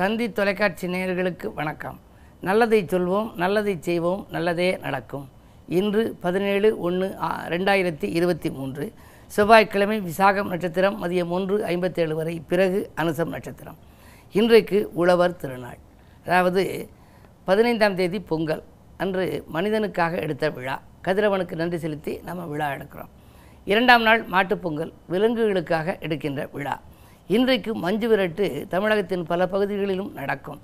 தந்தி தொலைக்காட்சி நேயர்களுக்கு வணக்கம். நல்லதை சொல்வோம் நல்லதை செய்வோம் நல்லதே நடக்கும். இன்று பதினேழு ஒன்று ரெண்டாயிரத்தி இருபத்தி மூன்று. செவ்வாய்க்கிழமை விசாகம் நட்சத்திரம் மதியம் ஒன்று ஐம்பத்தேழு வரை பிறகு அனுசம் நட்சத்திரம். இன்றைக்கு உழவர் திருநாள். அதாவது பதினைந்தாம் தேதி பொங்கல். அன்று மனிதனுக்காக எடுத்த விழா. கதிரவனுக்கு நன்றி செலுத்தி நம்ம விழா எடுக்கிறோம். இரண்டாம் நாள் மாட்டுப் பொங்கல் விலங்குகளுக்காக எடுக்கின்ற விழா. இன்றைக்கு மஞ்சு விரட்டு தமிழகத்தின் பல பகுதிகளிலும் நடக்கும்.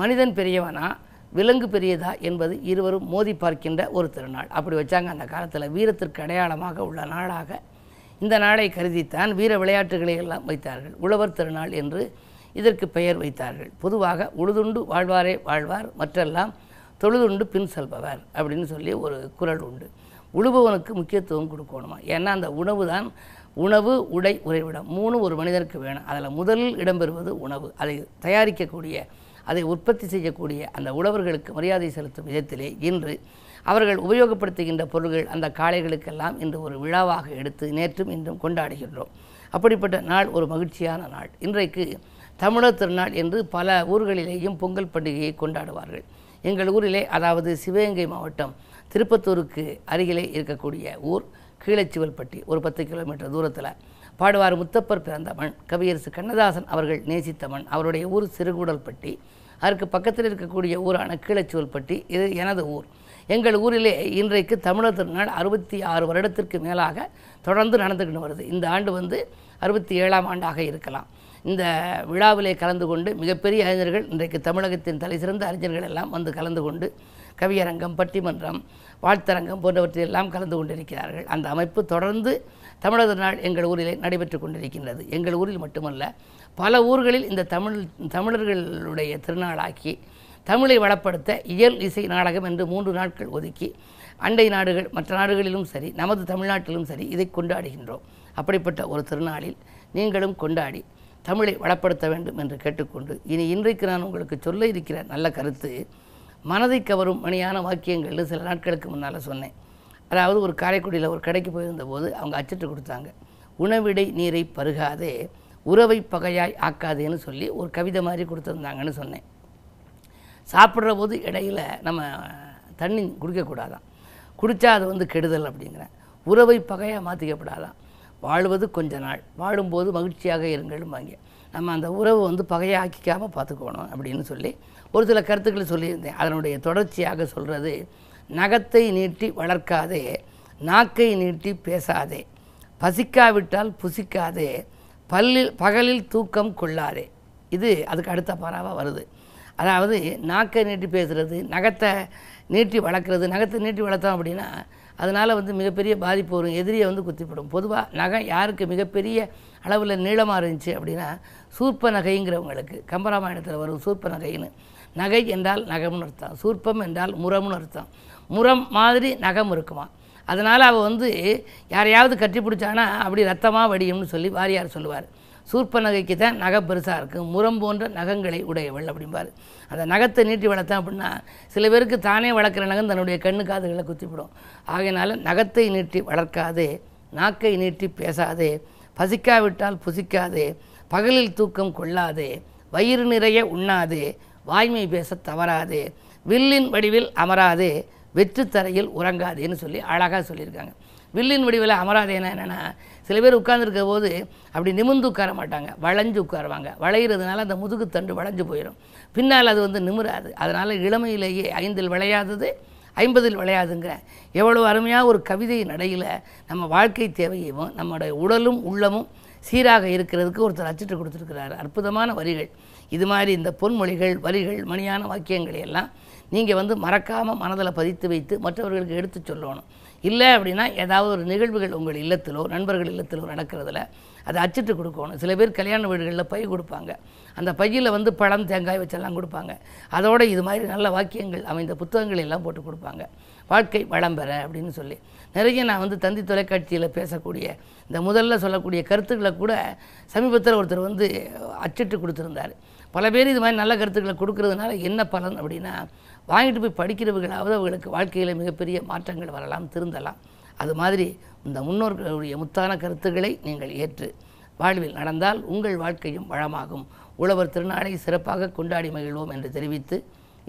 மனிதன் பெரியவனா விலங்கு பெரியதா என்பது இருவரும் மோதி பார்க்கின்ற ஒரு திருநாள். அப்படி வச்சாங்க அந்த காலத்தில் வீரத்திற்கு அடையாளமாக உள்ள நாளாக. இந்த நாளை கருதித்தான் வீர விளையாட்டுகளை எல்லாம் வைத்தார்கள். உழவர் திருநாள் என்று இதற்கு பெயர் வைத்தார்கள். பொதுவாக உழுதுண்டு வாழ்வாரே வாழ்வார் மற்றெல்லாம் தொழுதுண்டு பின் செல்பவர் அப்படின்னு சொல்லி ஒரு குரல் உண்டு. உழுபவனுக்கு முக்கியத்துவம் கொடுக்கணுமா? ஏன்னா அந்த உணவு தான் உணவு உடை உறைவிடம். மூணு ஒரு மனிதனுக்கு வேணும். அதில் முதலில் இடம்பெறுவது உணவு. அதை தயாரிக்கக்கூடிய அதை உற்பத்தி செய்யக்கூடிய அந்த உழவர்களுக்கு மரியாதை செலுத்தும் விதத்திலே இன்று அவர்கள் உபயோகப்படுத்துகின்ற பொருள்கள் அந்த காளைகளுக்கெல்லாம் இன்று ஒரு விழாவாக எடுத்து நேற்றும் இன்றும் கொண்டாடுகின்றோம். அப்படிப்பட்ட நாள் ஒரு மகிழ்ச்சியான நாள். இன்றைக்கு தமிழர் திருநாள் என்று பல ஊர்களிலேயும் பொங்கல் பண்டிகையை கொண்டாடுவார்கள். எங்கள் ஊரிலே அதாவது சிவகங்கை மாவட்டம் திருப்பத்தூருக்கு அருகிலே இருக்கக்கூடிய ஊர் கீழச்சிவல்பட்டி ஒரு பத்து கிலோமீட்டர் தூரத்தில். பாடுவார் முத்தப்பர் பிறந்த மண் கவியரசு கண்ணதாசன் அவர்கள் நேசித்த மண் அவருடைய ஊர் சிறுகூடல்பட்டி. அதற்கு பக்கத்தில் இருக்கக்கூடிய ஊரான கீழச்சுவல்பட்டி இது எனது ஊர். எங்கள் ஊரிலே இன்றைக்கு தமிழர் திருநாள் அறுபத்தி ஆறு வருடத்திற்கு மேலாக தொடர்ந்து நடந்துக்கிட்டு வருது. இந்த ஆண்டு வந்து அறுபத்தி ஏழாம் ஆண்டாக இருக்கலாம். இந்த விழாவிலே கலந்து கொண்டு மிகப்பெரிய அறிஞர்கள் இன்றைக்கு தமிழகத்தின் தலை சிறந்த அறிஞர்கள் எல்லாம் வந்து கலந்து கொண்டு கவியரங்கம் பட்டிமன்றம் வாழ்த்தரங்கம் போன்றவற்றையெல்லாம் கலந்து கொண்டிருக்கிறார்கள். அந்த அமைப்பு தொடர்ந்து தமிழர் நாள் எங்கள் ஊரிலே நடைபெற்று கொண்டிருக்கின்றது. எங்கள் ஊரில் மட்டுமல்ல பல ஊர்களில் இந்த தமிழ் தமிழர்களுடைய திருநாளாக்கி தமிழை வளப்படுத்த இயல் இசை நாடகம் என்று மூன்று நாட்கள் ஒதுக்கி அண்டை நாடுகள் மற்ற நாடுகளிலும் சரி நமது தமிழ்நாட்டிலும் சரி இதை கொண்டாடுகின்றோம். அப்படிப்பட்ட ஒரு திருநாளில் நீங்களும் கொண்டாடி தமிழை வளப்படுத்த வேண்டும் என்று கேட்டுக்கொண்டு இனி இன்றைக்கு நான் உங்களுக்கு சொல்ல இருக்கிற நல்ல கருத்து மனதை கவரும் மணியான வாக்கியங்கள்னு சில நாட்களுக்கு முன்னால் சொன்னேன். அதாவது ஒரு காரைக்குடியில் ஒரு கடைக்கு போயிருந்தபோது அவங்க அச்சிட்டு கொடுத்தாங்க. உணவிடை நீரை பருகாதே உறவை பகையாய் ஆக்காதேன்னு சொல்லி ஒரு கவிதை மாதிரி கொடுத்துருந்தாங்கன்னு சொன்னேன். சாப்பிட்ற போது இடையில் நம்ம தண்ணி குடிக்கக்கூடாதான் குடித்தா அது வந்து கெடுதல் அப்படிங்கிறேன். உறவை பகையாக மாற்றிக்கப்படாதான் வாழ்வது கொஞ்ச நாள் வாழும்போது மகிழ்ச்சியாக இருங்கள்வாங்க நம்ம அந்த உறவை வந்து பகையாக்கிக்காமல் பார்த்துக்கணும் அப்படின்னு சொல்லி ஒரு சில கருத்துக்களை சொல்லியிருந்தேன். அதனுடைய தொடர்ச்சியாக சொல்கிறது நகத்தை நீட்டி வளர்க்காதே நாக்கை நீட்டி பேசாதே பசிக்காவிட்டால் புசிக்காதே பல்லில் பகலில் தூக்கம் கொள்ளாதே. இது அதுக்கு அடுத்த பாராவாக வருது. அதாவது நாக்கை நீட்டி பேசுகிறது நகத்தை நீட்டி வளர்க்குறது நகத்தை நீட்டி வளர்த்தோம் அப்படின்னா அதனால் வந்து மிகப்பெரிய பாதிப்பு வரும் எதிரியை வந்து குத்திப்படும். பொதுவாக நகை யாருக்கு மிகப்பெரிய அளவில் நீளமாக இருந்துச்சு அப்படின்னா சூர்ப்ப நகைங்கிறவங்களுக்கு கம்பராமாயணத்தில் வரும் சூர்ப்ப நகைன்னு நகை என்றால் நகம்னு அர்த்தம். சூர்ப்பம் என்றால் முரம்னு அர்த்தம். முரம் மாதிரி நகம் இருக்குமா? அதனால் அவள் வந்து யாரையாவது கட்டி பிடிச்சானா அப்படி ரத்தமாக வடியும்னு சொல்லி வாரியார் சொல்லுவார். சூர்ப்ப நகைக்கு தான் நகை பெருசாக இருக்கும் முரம் போன்ற நகங்களை உடையவள் அப்படிம்பார். அந்த நகத்தை நீட்டி வளர்த்தேன் அப்படின்னா சில பேருக்கு தானே வளர்க்குற நகம் தன்னுடைய கண்ணு காதுகளை குத்திவிடும். ஆகையினால நகத்தை நீட்டி வளர்க்காதே நாக்கை நீட்டி பேசாதே பசிக்காவிட்டால் புசிக்காதே பகலில் தூக்கம் கொள்ளாது வயிறு நிறைய உண்ணாது வாய்மை பேச தவறாது வில்லின் வடிவில் அமராது வெற்று தரையில் சொல்லி அழகாக சொல்லியிருக்காங்க. வில்லின் வடிவில் அமராதேனா என்னென்னா சில பேர் உட்கார்ந்துருக்க போது அப்படி நிமிர்ந்து உட்கார மாட்டாங்க வளைஞ்சு உட்காருவாங்க. வளையிறதுனால அந்த முதுகு தண்டு வளைஞ்சு போயிடும் பின்னால் அது வந்து நிமிராது. அதனால் இளமையிலேயே ஐந்தில் விளையாதது ஐம்பதில் விளையாதுங்கிற எவ்வளோ அருமையாக ஒரு கவிதை நடையில் நம்ம வாழ்க்கை தேவையையும் நம்மளுடைய உடலும் உள்ளமும் சீராக இருக்கிறதுக்கு ஒருத்தர் அச்சிட்டு கொடுத்துருக்கிறார். அற்புதமான வரிகள். இது மாதிரி இந்த பொன்மொழிகள் வரிகள் மணியான வாக்கியங்களை எல்லாம் நீங்கள் வந்து மறக்காமல் மனதில் பதித்து வைத்து மற்றவர்களுக்கு எடுத்து சொல்லணும். இல்லை அப்படின்னா ஏதாவது ஒரு நிகழ்வுகள் உங்கள் இல்லத்திலோ நண்பர்கள் இல்லத்திலோ நடக்கிறதுல அதை அச்சிட்டு கொடுக்கணும். சில பேர் கல்யாண வீடுகளில் பை கொடுப்பாங்க. அந்த பையில் வந்து பழம் தேங்காய் வச்செல்லாம் கொடுப்பாங்க. அதோட இது மாதிரி நல்ல வாக்கியங்கள் அமைந்த புத்தகங்கள் எல்லாம் போட்டு கொடுப்பாங்க. வாழ்க்கை வளம் பெற அப்படின்னு சொல்லி. நிறைய நான் வந்து தந்தி தொலைக்காட்சியில் பேசக்கூடிய இந்த முதல்ல சொல்லக்கூடிய கருத்துக்களை கூட சமீபத்தில் ஒருத்தர் வந்து அச்சிட்டு கொடுத்துருந்தார். பல பேர் இது மாதிரி நல்ல கருத்துக்களை கொடுக்கறதுனால என்ன பலன் அப்படின்னா வாங்கிட்டு போய் படிக்கிறவர்களாவது அவர்களுக்கு வாழ்க்கையில் மிகப்பெரிய மாற்றங்கள் வரலாம் திருந்தலாம். அது மாதிரி இந்த முன்னோர்களுடைய முத்தான கருத்துக்களை நீங்கள் ஏற்று வாழ்வில் நடந்தால் உங்கள் வாழ்க்கையும் வளமாகும். உழவர் திருநாளை சிறப்பாக கொண்டாடி மகிழ்வோம் என்று தெரிவித்து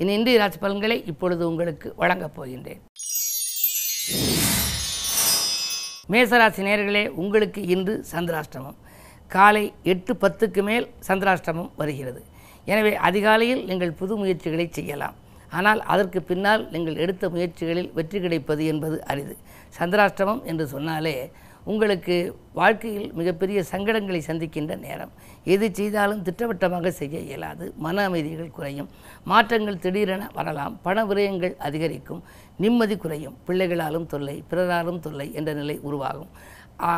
இனி இன்றைய ராசி பலன்களை இப்பொழுது உங்களுக்கு வழங்கப் போகின்றேன். மேசராசி நேர்களே உங்களுக்கு இன்று சந்திராஷ்டமம். காலை எட்டு பத்துக்கு மேல் சந்திராஷ்டமம் வருகிறது. எனவே அதிகாலையில் நீங்கள் புது முயற்சிகளை செய்யலாம். ஆனால் அதற்கு பின்னால் நீங்கள் எடுத்த முயற்சிகளில் வெற்றி கிடைப்பது என்பது அரிது. சந்திராஷ்டமம் என்று சொன்னாலே உங்களுக்கு வாழ்க்கையில் மிகப்பெரிய சங்கடங்களை சந்திக்கின்ற நேரம். எது செய்தாலும் திட்டவட்டமாக செய்ய இயலாது. மன அமைதிகள் குறையும். மாற்றங்கள் திடீரென வரலாம். பண விரயங்கள் அதிகரிக்கும். நிம்மதி குறையும். பிள்ளைகளாலும் தொல்லை பிறராலும் தொல்லை என்ற நிலை உருவாகும்.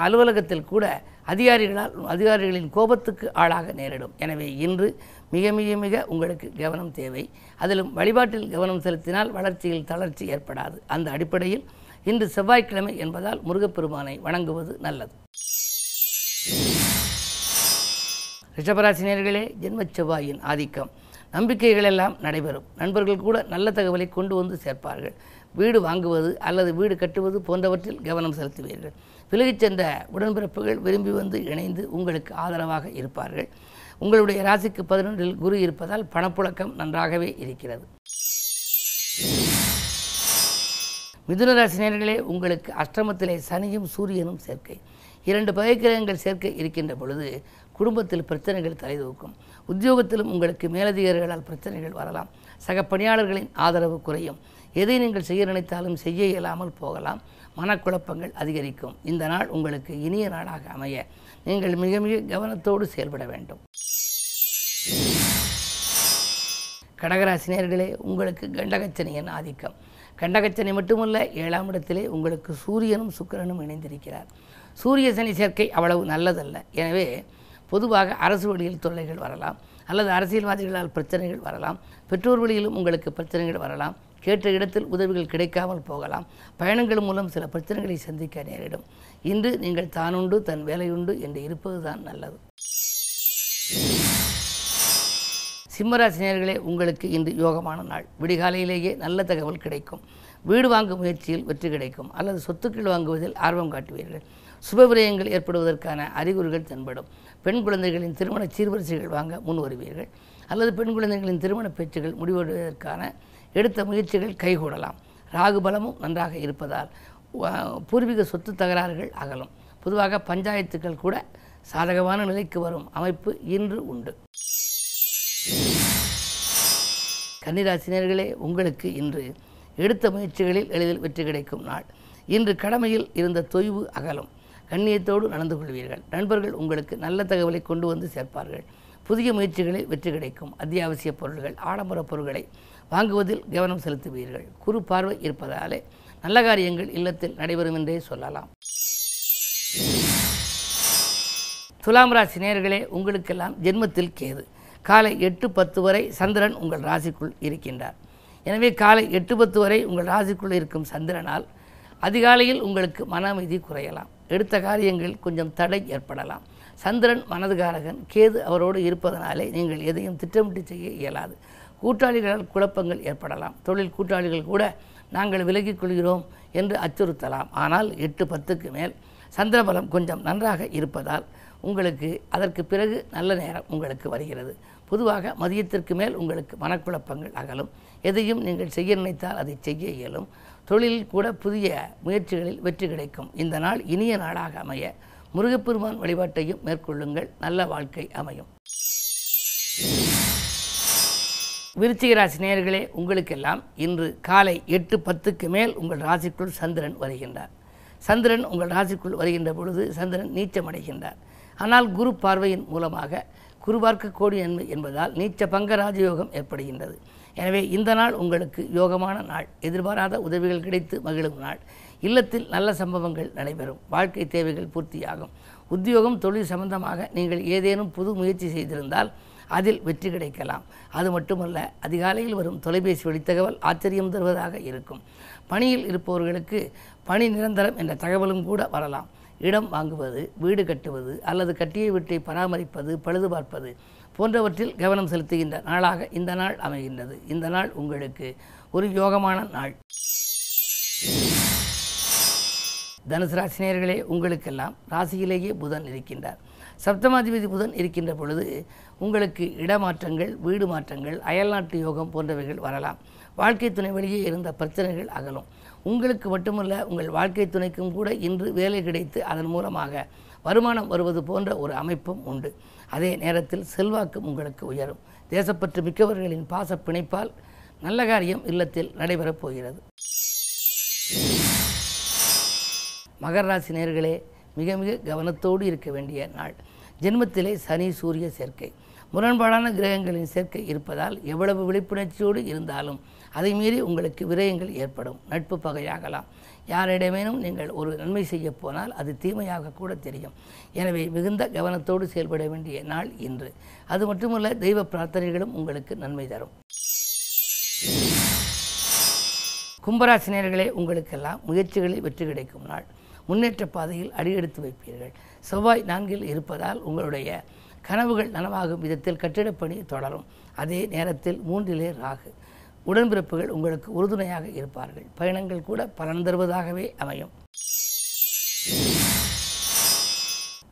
அலுவலகத்தில் கூட அதிகாரிகளால் அதிகாரிகளின் கோபத்துக்கு ஆளாக நேரிடும். எனவே இன்று மிக மிக மிக உங்களுக்கு கவனம் தேவை. அதிலும் வழிபாட்டில் கவனம் செலுத்தினால் வளர்ச்சியில் தளர்ச்சி ஏற்படாது. அந்த அடிப்படையில் இன்று செவ்வாய்க்கிழமை என்பதால் முருகப்பெருமானை வணங்குவது நல்லது. ரிஷபராசினியர்களே ஜென்மச் செவ்வாயின் ஆதிக்கம். நம்பிக்கைகள் எல்லாம் நடைபெறும். நண்பர்கள் கூட நல்ல தகவலை கொண்டு வந்து சேர்ப்பார்கள். வீடு வாங்குவது அல்லது வீடு கட்டுவது போன்றவற்றில் கவனம் செலுத்துவீர்கள். விலகிச் சென்ற உடன்பிறப்புகள் விரும்பி வந்து இணைந்து உங்களுக்கு ஆதரவாக இருப்பார்கள். உங்களுடைய ராசிக்கு பதினொன்றில் குரு இருப்பதால் பணப்புழக்கம் நன்றாகவே இருக்கிறது. மிதுன ராசினியர்களே உங்களுக்கு அஷ்டமத்திலே சனியும் சூரியனும் சேர்க்கை. இரண்டு பகைக்கிரகங்கள் சேர்க்கை இருக்கின்ற பொழுது குடும்பத்தில் பிரச்சனைகள் தலைதூக்கும். உத்தியோகத்திலும் உங்களுக்கு மேலதிகாரிகளால் பிரச்சனைகள் வரலாம். சக பணியாளர்களின் ஆதரவு குறையும். எதை நீங்கள் செய்ய நினைத்தாலும் செய்ய இயலாமல் போகலாம். மனக்குழப்பங்கள் அதிகரிக்கும். இந்த நாள் உங்களுக்கு இனிய நாளாக அமைய நீங்கள் மிக மிக கவனத்தோடு செயல்பட வேண்டும். கடகராசினியர்களே உங்களுக்கு கண்டகச்சனியின் ஆதிக்கம். கண்டகச்சனை மட்டுமல்ல ஏழாம் இடத்திலே உங்களுக்கு சூரியனும் சுக்கிரனும் இணைந்திருக்கிறார். சூரிய சனி சேர்க்கை அவ்வளவு நல்லதல்ல. எனவே பொதுவாக அரசு வழியில் தொல்லைகள் வரலாம். அல்லது அரசியல்வாதிகளால் பிரச்சனைகள் வரலாம். பெற்றோர் வழியிலும் உங்களுக்கு பிரச்சனைகள் வரலாம். கேட்ட இடத்தில் உதவிகள் கிடைக்காமல் போகலாம். பயணங்கள் மூலம் சில பிரச்சனைகளை சந்திக்க நேரிடும். இன்று நீங்கள் தானுண்டு தன் வேலையுண்டு என்று இருப்பதுதான் நல்லது. சிம்மராசினியர்களே உங்களுக்கு இன்று யோகமான நாள். விடிகாலையிலேயே நல்ல தகவல் கிடைக்கும். வீடு வாங்கும் முயற்சியில் வெற்றி கிடைக்கும். அல்லது சொத்துக்கள் வாங்குவதில் ஆர்வம் காட்டுவீர்கள். சுபவிரயங்கள் ஏற்படுவதற்கான அறிகுறிகள் தென்படும். பெண் குழந்தைகளின் திருமண சீர்வரிசைகள் வாங்க முன் வருவீர்கள் அல்லது பெண் குழந்தைகளின் திருமண பேச்சுகள் முடிவெடுவதற்கான எடுத்த முயற்சிகள் கைகூடலாம். ராகு பலமும் நன்றாக இருப்பதால் பூர்வீக சொத்து தகராறுகள் அகலும். பொதுவாக பஞ்சாயத்துக்கள் கூட சாதகமான நிலைக்கு வரும் அமைப்பு இன்று உண்டு. கன்னிராசினியர்களே உங்களுக்கு இன்று எடுத்த முயற்சிகளில் எளிதில் வெற்றி கிடைக்கும் நாள். இன்று கடமையில் இருந்த தொய்வு அகலும். கண்ணியத்தோடு நடந்து கொள்வீர்கள். நண்பர்கள் உங்களுக்கு நல்ல தகவலை கொண்டு வந்து சேர்ப்பார்கள். புதிய முயற்சிகளில் வெற்றி கிடைக்கும். அத்தியாவசிய பொருள்கள் ஆடம்பர பொருட்களை வாங்குவதில் கவனம் செலுத்துவீர்கள். குறு பார்வை இருப்பதாலே நல்ல காரியங்கள் இல்லத்தில் நடைபெறும் என்றே சொல்லலாம். துலாம் ராசி நேர்களே உங்களுக்கெல்லாம் ஜென்மத்தில் கேது. காலை எட்டு பத்து வரை சந்திரன் உங்கள் ராசிக்குள் இருக்கின்றார். எனவே காலை எட்டு பத்து வரை உங்கள் ராசிக்குள் இருக்கும் சந்திரனால் அதிகாலையில் உங்களுக்கு மன அமைதி குறையலாம். எடுத்த காரியங்கள் கொஞ்சம் தடை ஏற்படலாம். சந்திரன் மனதுகாரகன் கேது அவரோடு இருப்பதனாலே நீங்கள் எதையும் திட்டமிட்டு செய்ய இயலாது. கூட்டாளிகளால் குழப்பங்கள் ஏற்படலாம். தொழில் கூட்டாளிகள் கூட நாங்கள் விலகிக் கொள்கிறோம் என்று அச்சுறுத்தலாம். ஆனால் எட்டு பத்துக்கு மேல் சந்திரபலம் கொஞ்சம் நன்றாக இருப்பதால் உங்களுக்கு அதற்கு பிறகு நல்ல நேரம் உங்களுக்கு வருகிறது. பொதுவாக மதியத்திற்கு மேல் உங்களுக்கு மனக்குழப்பங்கள் அகலும். எதையும் நீங்கள் செய்ய நினைத்தால் அதை செய்ய இயலும். தொழிலில் கூட புதிய முயற்சிகளில் வெற்றி கிடைக்கும். இந்த நாள் இனிய நாளாக அமைய. முருகப்பெருமான் வழிபாட்டையும் மேற்கொள்ளுங்கள். நல்ல வாழ்க்கை அமையும். விருச்சிக ராசி நேயர்களே உங்களுக்கெல்லாம் இன்று காலை எட்டு பத்துக்கு மேல் உங்கள் ராசிக்குள் சந்திரன் வருகின்றார். சந்திரன் உங்கள் ராசிக்குள் வருகின்ற பொழுது சந்திரன் நீச்சமடைகின்றார். ஆனால் குரு பார்வையின் மூலமாக குரு பார்க்க கோடி நன்மை என்பதால் நீச்ச பங்க ராஜயோகம் ஏற்படுகின்றது. எனவே இந்த நாள் உங்களுக்கு யோகமான நாள். எதிர்பாராத உதவிகள் கிடைத்து மகிழும் நாள். இல்லத்தில் நல்ல சம்பவங்கள் நடைபெறும். வாழ்க்கை தேவைகள் பூர்த்தியாகும். உத்தியோகம் தொழில் சம்பந்தமாக நீங்கள் ஏதேனும் புது முயற்சி செய்திருந்தால் அதில் வெற்றி கிடைக்கலாம். அது மட்டுமல்ல அதிகாலையில் வரும் தொலைபேசி வழித்தகவல் ஆச்சரியம் தருவதாக இருக்கும். பணியில் இருப்பவர்களுக்கு பணி நிரந்தரம் என்ற தகவலும் கூட வரலாம். இடம் வாங்குவது வீடு கட்டுவது அல்லது கட்டிய வீட்டை பராமரிப்பது பழுது பார்ப்பது போன்றவற்றில் கவனம் செலுத்துகின்ற நாளாக இந்த நாள் அமைகின்றது. இந்த நாள் உங்களுக்கு ஒரு யோகமான நாள். தனுசு ராசினியர்களே உங்களுக்கெல்லாம் ராசியிலேயே புதன் இருக்கின்றார். சப்தமாதிபதி புதன் இருக்கின்ற பொழுது உங்களுக்கு இடமாற்றங்கள் வீடு மாற்றங்கள் அயல்நாட்டு யோகம் போன்றவைகள் வரலாம். வாழ்க்கை துணை வழியே இருந்த பிரச்சனைகள் அகலும். உங்களுக்கு மட்டுமல்ல உங்கள் வாழ்க்கை துணைக்கும் கூட இன்று வேலை கிடைத்து அதன் மூலமாக வருமானம் வருவது போன்ற ஒரு அமைப்பும் உண்டு. அதே நேரத்தில் செல்வாக்கும் உங்களுக்கு உயரும். தேசப்பற்று மிக்கவர்களின் பாச பிணைப்பால் நல்ல காரியம் இல்லத்தில் நடைபெறப் போகிறது. மகர ராசி நேர்களே மிக மிக கவனத்தோடு இருக்க வேண்டிய நாள். ஜென்மத்திலே சனி சூரிய சேர்க்கை. முரண்பாடான கிரகங்களின் சேர்க்கை இருப்பதால் எவ்வளவு விழிப்புணர்ச்சியோடு இருந்தாலும் அதை மீறி உங்களுக்கு விரயங்கள் ஏற்படும். நட்பு பகையாகலாம். யாரிடமேனும் நீங்கள் ஒரு நன்மை செய்ய போனால் அது தீமையாக கூட தெரியும். எனவே மிகுந்த கவனத்தோடு செயல்பட வேண்டிய நாள் இன்று. அது மட்டுமல்ல தெய்வ பிரார்த்தனைகளும் உங்களுக்கு நன்மை தரும். கும்பராசினியர்களே உங்களுக்கெல்லாம் முயற்சிகளில் வெற்றி கிடைக்கும் நாள். முன்னேற்ற பாதையில் அடியெடுத்து வைப்பீர்கள். செவ்வாய் நான்கில் இருப்பதால் உங்களுடைய கனவுகள் நனவாகும் விதத்தில் கட்டிடப்பணி தொடரும். அதே நேரத்தில் மூன்றிலே ராகு. உடன்பிறப்புகள் உங்களுக்கு உறுதுணையாக இருப்பார்கள். பயணங்கள் கூட பலன் தருவதாகவே அமையும்.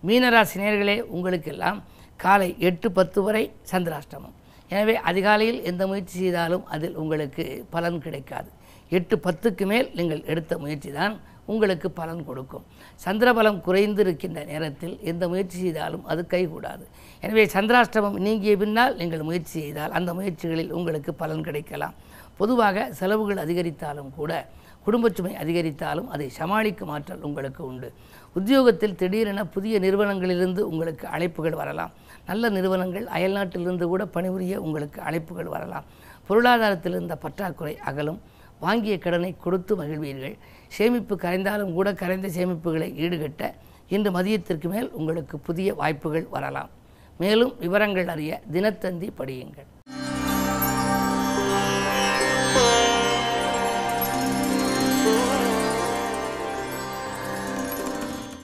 மீனராசி நேர்களே உங்களுக்கெல்லாம் காலை எட்டு பத்து வரை சந்திராஷ்டமம். எனவே அதிகாலையில் எந்த முயற்சி செய்தாலும் அதில் உங்களுக்கு பலன் கிடைக்காது. எட்டு பத்துக்கு மேல் நீங்கள் எடுத்த முயற்சி தான் உங்களுக்கு பலன் கொடுக்கும். சந்திரபலம் குறைந்திருக்கின்ற நேரத்தில் எந்த முயற்சி செய்தாலும் அது கைகூடாது. எனவே சந்திராஷ்டமம் நீங்கிய பின்னால் நீங்கள் முயற்சி செய்தால் அந்த முயற்சிகளில் உங்களுக்கு பலன் கிடைக்கலாம். பொதுவாக செலவுகள் அதிகரித்தாலும் கூட குடும்ப சுமை அதிகரித்தாலும் அதை சமாளிக்கும் ஆற்றல் உங்களுக்கு உண்டு. உத்தியோகத்தில் திடீரென புதிய நிறுவனங்களிலிருந்து உங்களுக்கு அழைப்புகள் வரலாம். நல்ல நிறுவனங்கள் அயல்நாட்டிலிருந்து கூட பணிபுரிய உங்களுக்கு அழைப்புகள் வரலாம். பொருளாதாரத்தில் இருந்த பற்றாக்குறை அகலும். வாங்கிய கடனை கொடுத்து மகிழ்வீர்கள். சேமிப்பு கரைந்தாலும் கூட கரைந்த சேமிப்புகளை ஈடுகட்ட இன்று மதியத்திற்கு மேல் உங்களுக்கு புதிய வாய்ப்புகள் வரலாம். மேலும் விவரங்கள் அறிய தினத்தந்தி படியுங்கள்.